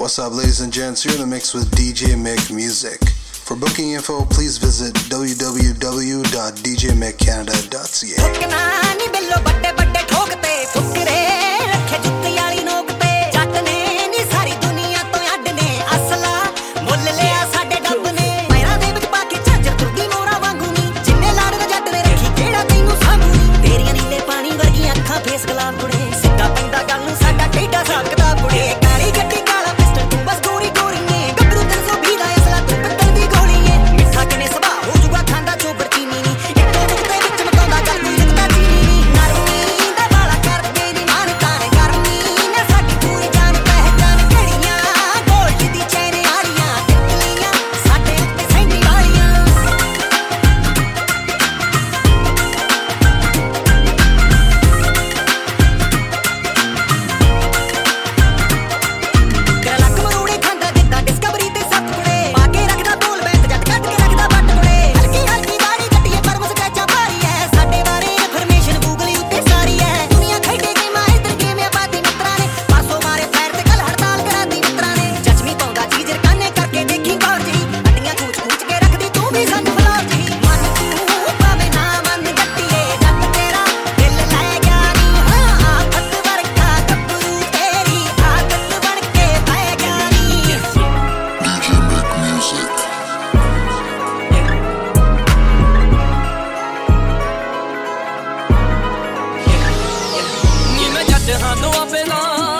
What's up, ladies and gents? You're in the mix with DJ Mick Music. For booking info, please visit apela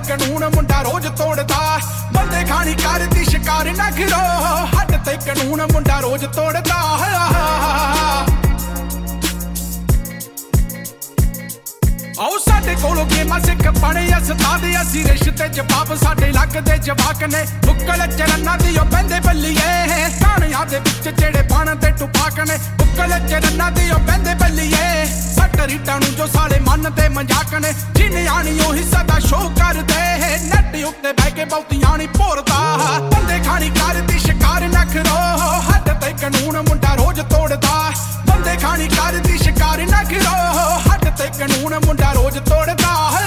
ਹੱਦ ਤੇ ਕਾਨੂੰਨ ਮੁੰਡਾ ਰੋਜ਼ ਤੋੜਦਾ। ਬੰਦੇ ਖਾਣੀ ਕਰਦੀ ਸ਼ਿਕਾਰ ਨਖਰੋ ਹੱਦ ਤੇ ਕਾਨੂੰਨ ਮੁੰਡਾ ਰੋਜ਼ ਤੋੜਦਾ। ਆਓ ਸਾਡੇ ਕੋਲੋਂ ਗੇਮਾਂ ਸਿੱਖ ਪੜੇ ਅਸਤਾਦ ਅਸੀਂ ਰਿਸ਼ਤੇ ਜਵਾਬ ਸਾਡੇ ਲੱਕ ਦੇ ਜਵਾਕ ਨੇ ਬੁੱਕਲ ਚਰਨਾਂ ਦੀ ਉਹ ਬੰਦੇ ਬੱਲੀਏ। ਕਾਣਿਆਂ ਦੇ ਵਿੱਚ ਜਿਹੜੇ ਬਾਣ ਤੇ ਟੁਪਾਕ ਨੇ ਬੁੱਕਲ ਚਰਨਾਂ ਦੀ ਉਹ ਬੰਦੇ ਬੱਲੀਏ। ਸੱਟ ਰੀਟਾਂ ਨੂੰ ਜੋ ਸਾਲੇ ਮਨ ਤੇ ਮਜ਼ਾਕ ਨੇ, ਜਿਨੇ ਆਣੀ ਉਹ ਹਿੱਸਾ ਦਾ ਸ਼ੋਅ ਕਰਦੇ। ਨੱਟ ਉੱਤੇ ਬਹਿ ਕੇ ਬਹੁਤੀਆਂ ਨਹੀਂ ਭੋਰਦਾ। ਬੰਦੇ ਖਾਣੀ ਕਰਦੀ ਸ਼ਿਕਾਰ ਨਖਰੋ ਹੱਦ ਤੇ ਕਾਨੂੰਨ ਮੁੰਡਾ ਰੋਜ਼ ਤੋੜਦਾ। ਬੰਦੇ ਖਾਣੀ ਕਰਦੀ ਸ਼ਿਕਾਰ ਨਖਰੋ ਹੱਦ ਤੇ ਕਾਨੂੰਨ ਮੁੰਡਾ ਰੋਜ਼ ਤੋੜਦਾ।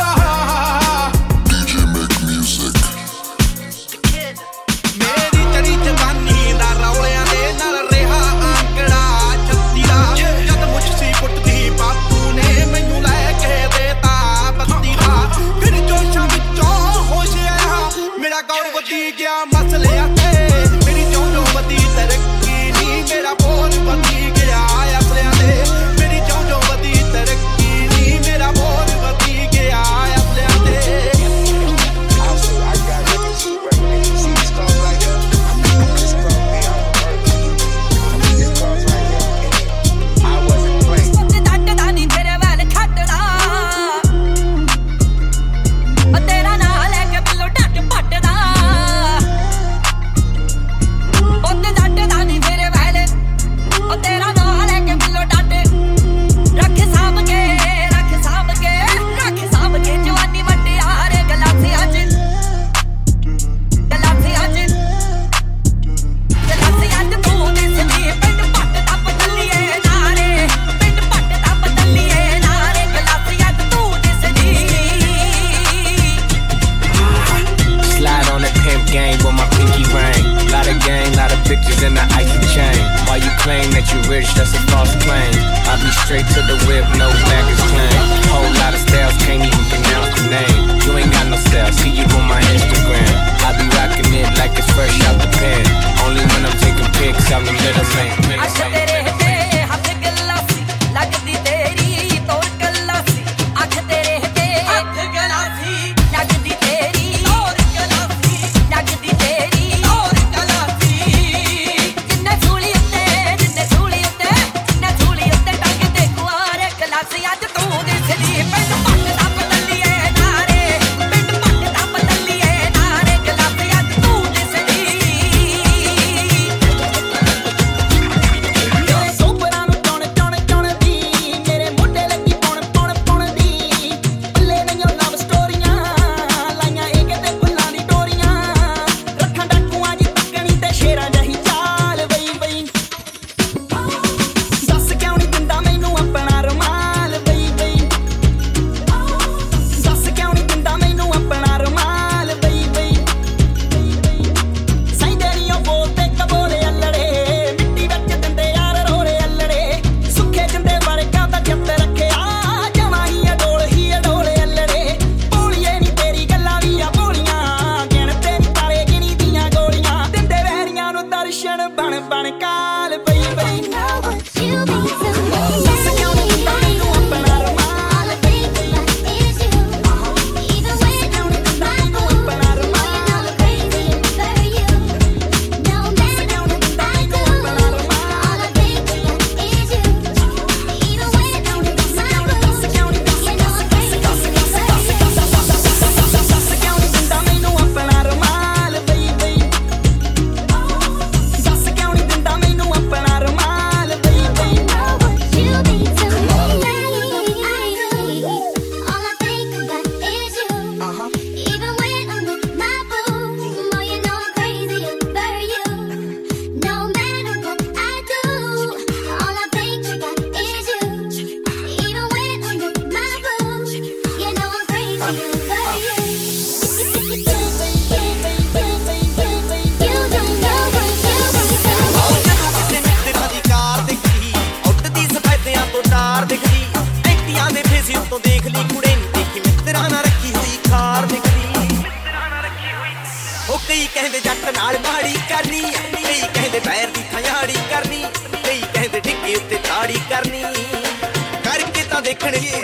You rich, that's a false claim. I be straight to the whip, no baggage claim. Whole lot of styles, can't even pronounce the name. You ain't got no style, see you on my Instagram. I be rocking it like it's fresh out the pen. Only when I'm taking pics, I'm the middleman. ਅੱਖ ਨਿਕਲੀ ਐਕਟੀਆਂ ਦੇ ਫੇਸੀ ਉੱਤੋਂ ਦੇਖ ਲਈ। ਕੁੜੇ ਨਹੀਂ ਦੇਖੀ, ਮਿੱਤਰਾਂ ਨਾਲ ਰੱਖੀ ਹੋਈ ਕਾਰ ਨਿਕਲੀ ਉਹ ਕਈ ਕਹਿੰਦੇ ਜੱਟ ਨਾਲ ਮਾੜੀ ਕਰਨੀ, ਕਈ ਕਹਿੰਦੇ ਪੈਰ ਦੀ ਥਿਆੜੀ ਕਰਨੀ, ਕਈ ਕਹਿੰਦੇ ਢਿੱਗੇ ਉੱਤੇ ਤਾੜੀ ਕਰਨੀ। ਕਰਕੇ ਤਾਂ ਦੇਖਣਗੇ।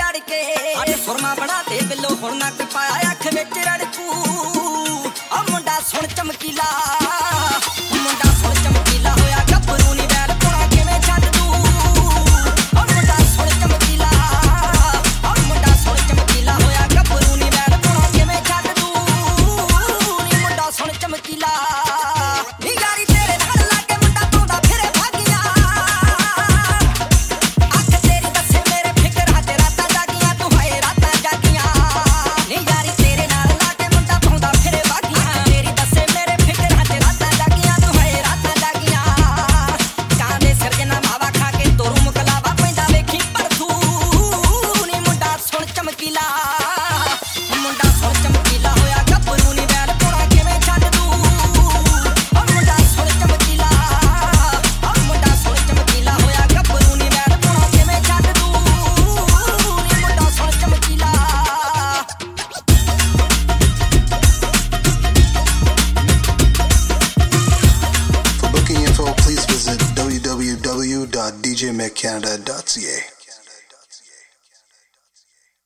ਜੜ ਕੇ। ਅੱਜ ਸੁਰਮਾ ਬਣਾ ਤੇ ਬਿੱਲੋ ਹੁਣ ਨਾ ਕੋਈ ਪਾਇਆ, ਅੱਖ ਵਿੱਚ ਰੜਕੂ। ਆ ਮੁੰਡਾ ਸੁਣ ਚਮਕੀਲਾ।